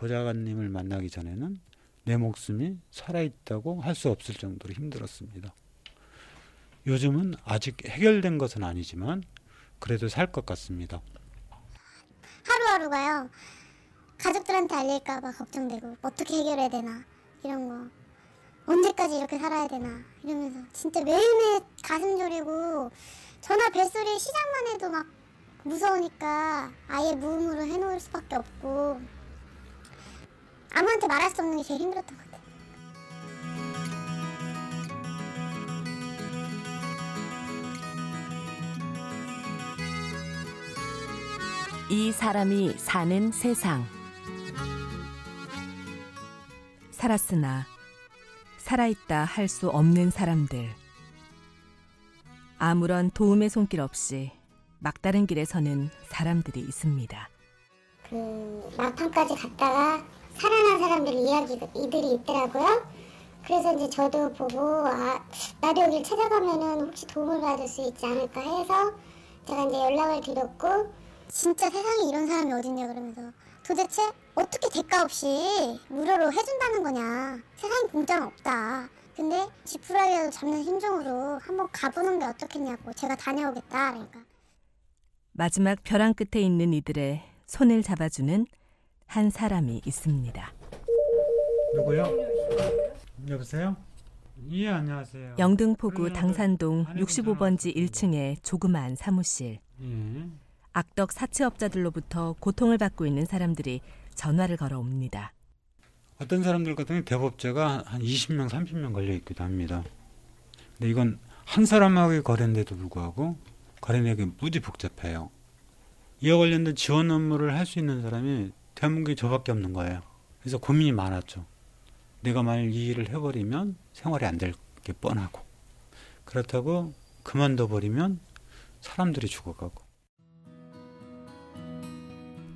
보좌관님을 만나기 전에는 내 목숨이 살아있다고 할 수 없을 정도로 힘들었습니다. 요즘은 아직 해결된 것은 아니지만 그래도 살 것 같습니다. 하루하루가요. 가족들한테 알릴까봐 걱정되고 어떻게 해결해야 되나 이런 거 언제까지 이렇게 살아야 되나 이러면서 진짜 매일매일 가슴 졸이고 전화 벨소리 시작만 해도 막 무서우니까 아예 무음으로 해놓을 수밖에 없고 아무한테 말할 수 없는 게 제일 힘들었던 것 같아요. 이 사람이 사는 세상. 살았으나 살아있다 할 수 없는 사람들. 아무런 도움의 손길 없이 막다른 길에 서는 사람들이 있습니다. 그 막판까지 갔다가 살아난 사람들 이야기들이 있더라고요. 그래서 이제 저도 보고 아 나도 여기를 찾아가면은 혹시 도움을 받을 수 있지 않을까 해서 제가 이제 연락을 드렸고 진짜 세상에 이런 사람이 어딨냐 그러면서 도대체 어떻게 대가 없이 무료로 해준다는 거냐. 세상에 공짜는 없다. 근데 지푸라기라도 잡는 심정으로 한번 가보는 게 어떻겠냐고 제가 다녀오겠다. 그러니까. 마지막 벼랑 끝에 있는 이들의 손을 잡아주는 한 사람이 있습니다. 누구요? 여보세요? 예 안녕하세요. 영등포구 당산동 65번지 1층의 조그마한 사무실. 예. 악덕 사채업자들로부터 고통을 받고 있는 사람들이 전화를 걸어옵니다. 어떤 사람들 같은 경우 대법자가 한 20명, 30명 걸려 있기도 합니다. 근데 이건 한 사람하고 거래인데도 불구하고 거래 내역이 무지 복잡해요. 이와 관련된 지원 업무를 할 수 있는 사람이 대한민국에 저밖에 없는 거예요. 그래서 고민이 많았죠. 내가 만일 이 일을 해버리면 생활이 안 될 게 뻔하고 그렇다고 그만둬 버리면 사람들이 죽어가고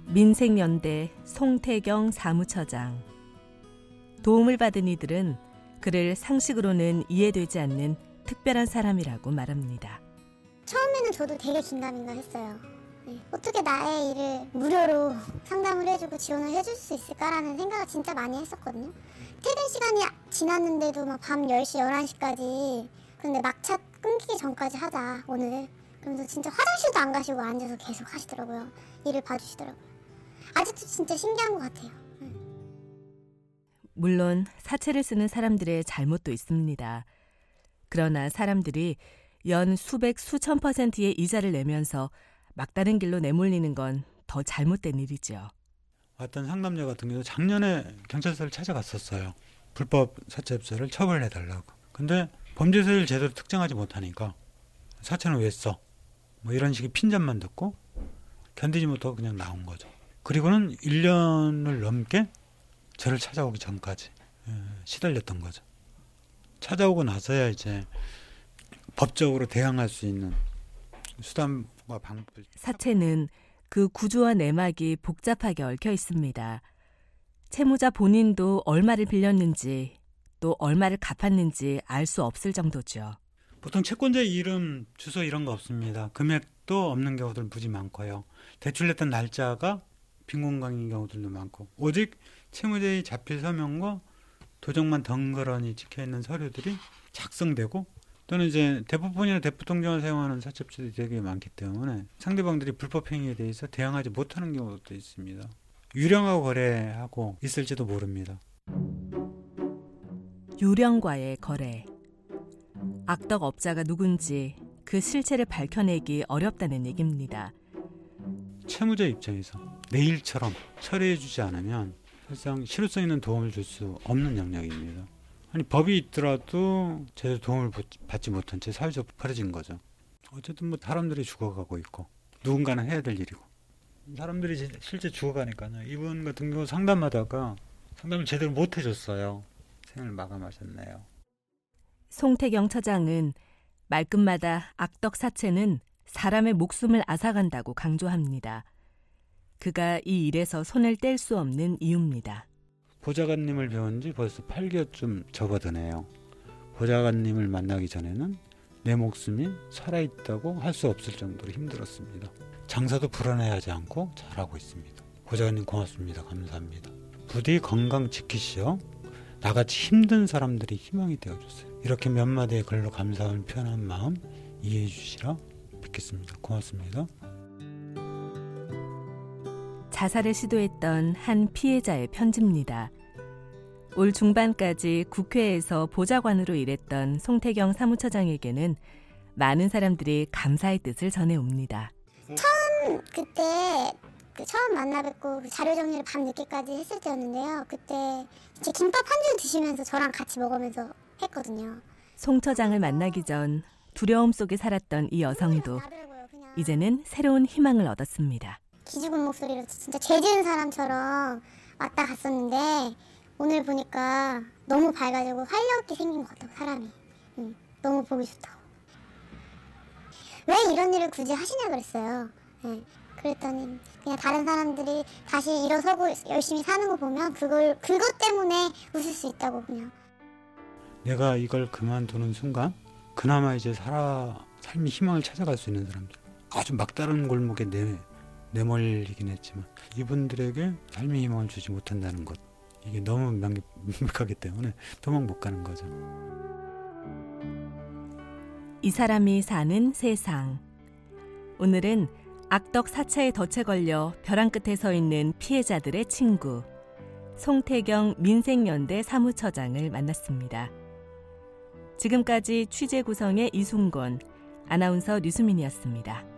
민생연대 송태경 사무처장. 도움을 받은 이들은 그를 상식으로는 이해되지 않는 특별한 사람이라고 말합니다. 처음에는 저도 되게 긴가민가 했어요. 네. 어떻게 나의 일을 무료로 상담을 해주고 지원을 해줄 수 있을까라는 생각을 진짜 많이 했었거든요. 퇴근 시간이 지났는데도 막 밤 10시, 11시까지 근데 막차 끊기기 전까지 하자 오늘 그러면서 진짜 화장실도 안 가시고 앉아서 계속 하시더라고요. 일을 봐주시더라고요. 아직도 진짜 신기한 것 같아요. 물론 사채를 쓰는 사람들의 잘못도 있습니다. 그러나 사람들이 연 수백 수천 퍼센트의 이자를 내면서 막다른 길로 내몰리는 건 더 잘못된 일이죠. 어떤 상담자 같은 경우 작년에 경찰서를 찾아갔었어요. 불법 사채업자를 처벌해 달라고. 근데 범죄 사실을 제대로 특정하지 못하니까 사채는 왜 써? 뭐 이런 식의 핀잔만 듣고 견디지 못하고 그냥 나온 거죠. 그리고는 1년을 넘게 저를 찾아오기 전까지 예, 시달렸던 거죠. 찾아오고 나서야 이제 법적으로 대항할 수 있는 방법을 사채는 그 구조와 내막이 복잡하게 얽혀 있습니다. 채무자 본인도 얼마를 빌렸는지 또 얼마를 갚았는지 알 수 없을 정도죠. 보통 채권자 이름, 주소 이런 거 없습니다. 금액도 없는 경우들 무지 많고요. 대출 냈던 날짜가 빈 공간인 경우들도 많고 오직 채무자의 자필 서명과 도장만 덩그러니 찍혀 있는 서류들이 작성되고 또는 이제 대포폰이나 대포통장을 사용하는 사채업자들이 되게 많기 때문에 상대방들이 불법 행위에 대해서 대응하지 못하는 경우도 있습니다. 유령하고 거래하고 있을지도 모릅니다. 유령과의 거래. 악덕 업자가 누군지 그 실체를 밝혀내기 어렵다는 얘기입니다. 채무자 입장에서 내일처럼 처리해주지 않으면 사실상 실효성 있는 도움을 줄 수 없는 영역입니다. 아니 법이 있더라도 제대로 도움을 받지 못한 채 사회적으로 버려진 거죠. 어쨌든 뭐 사람들이 죽어가고 있고 누군가는 해야 될 일이고 사람들이 실제 죽어가니까요. 이분 같은 경우 상담하다가 상담을 제대로 못 해줬어요. 생을 마감하셨네요. 송태경 처장은 말끝마다 악덕 사채는 사람의 목숨을 앗아간다고 강조합니다. 그가 이 일에서 손을 뗄 수 없는 이유입니다. 보좌관님을 배운 지 벌써 8개월쯤 접어드네요. 보좌관님을 만나기 전에는 내 목숨이 살아있다고 할 수 없을 정도로 힘들었습니다. 장사도 불안해하지 않고 잘하고 있습니다. 보좌관님 고맙습니다. 감사합니다. 부디 건강 지키시오. 나같이 힘든 사람들이 희망이 되어줬어요. 이렇게 몇 마디의 글로 감사함을 표현한 마음 이해해 주시라 뵙겠습니다. 고맙습니다. 자살을 시도했던 한 피해자의 편지입니다. 올 중반까지 국회에서 보좌관으로 일했던 송태경 사무처장에게는 많은 사람들이 감사의 뜻을 전해옵니다. 그때 그 처음 만나 뵙고 그 자료 정리를 밤 늦게까지 했을 때였는데요. 그때 제 김밥 한 줄 드시면서 저랑 같이 먹으면서 했거든요. 송 처장을 만나기 전 두려움 속에 살았던 이 여성도. 이제는 새로운 희망을 얻었습니다. 기죽은 목소리로 진짜 죄 지은 사람처럼 왔다 갔었는데 오늘 보니까 너무 밝아지고 활력 있게 생긴 것 같다고 사람이. 응, 너무 보기 좋다고. 왜 이런 일을 굳이 하시냐 그랬어요. 예, 그랬더니 그냥 다른 사람들이 다시 일어서고 열심히 사는 거 보면 그걸 그것 때문에 웃을 수 있다고 그냥. 내가 이걸 그만두는 순간 그나마 이제 살아 삶이 희망을 찾아갈 수 있는 사람들. 아주 막다른 골목에 내 내몰리긴 했지만 이분들에게 삶의 희망을 주지 못한다는 것 이게 너무 명- 명백하기 때문에 도망 못 가는 거죠. 이 사람이 사는 세상. 오늘은 악덕 사차에 덫에 걸려 벼랑 끝에 서 있는 피해자들의 친구 송태경 민생연대 사무처장을 만났습니다. 지금까지 취재 구성의 이순곤, 아나운서 류수민이었습니다.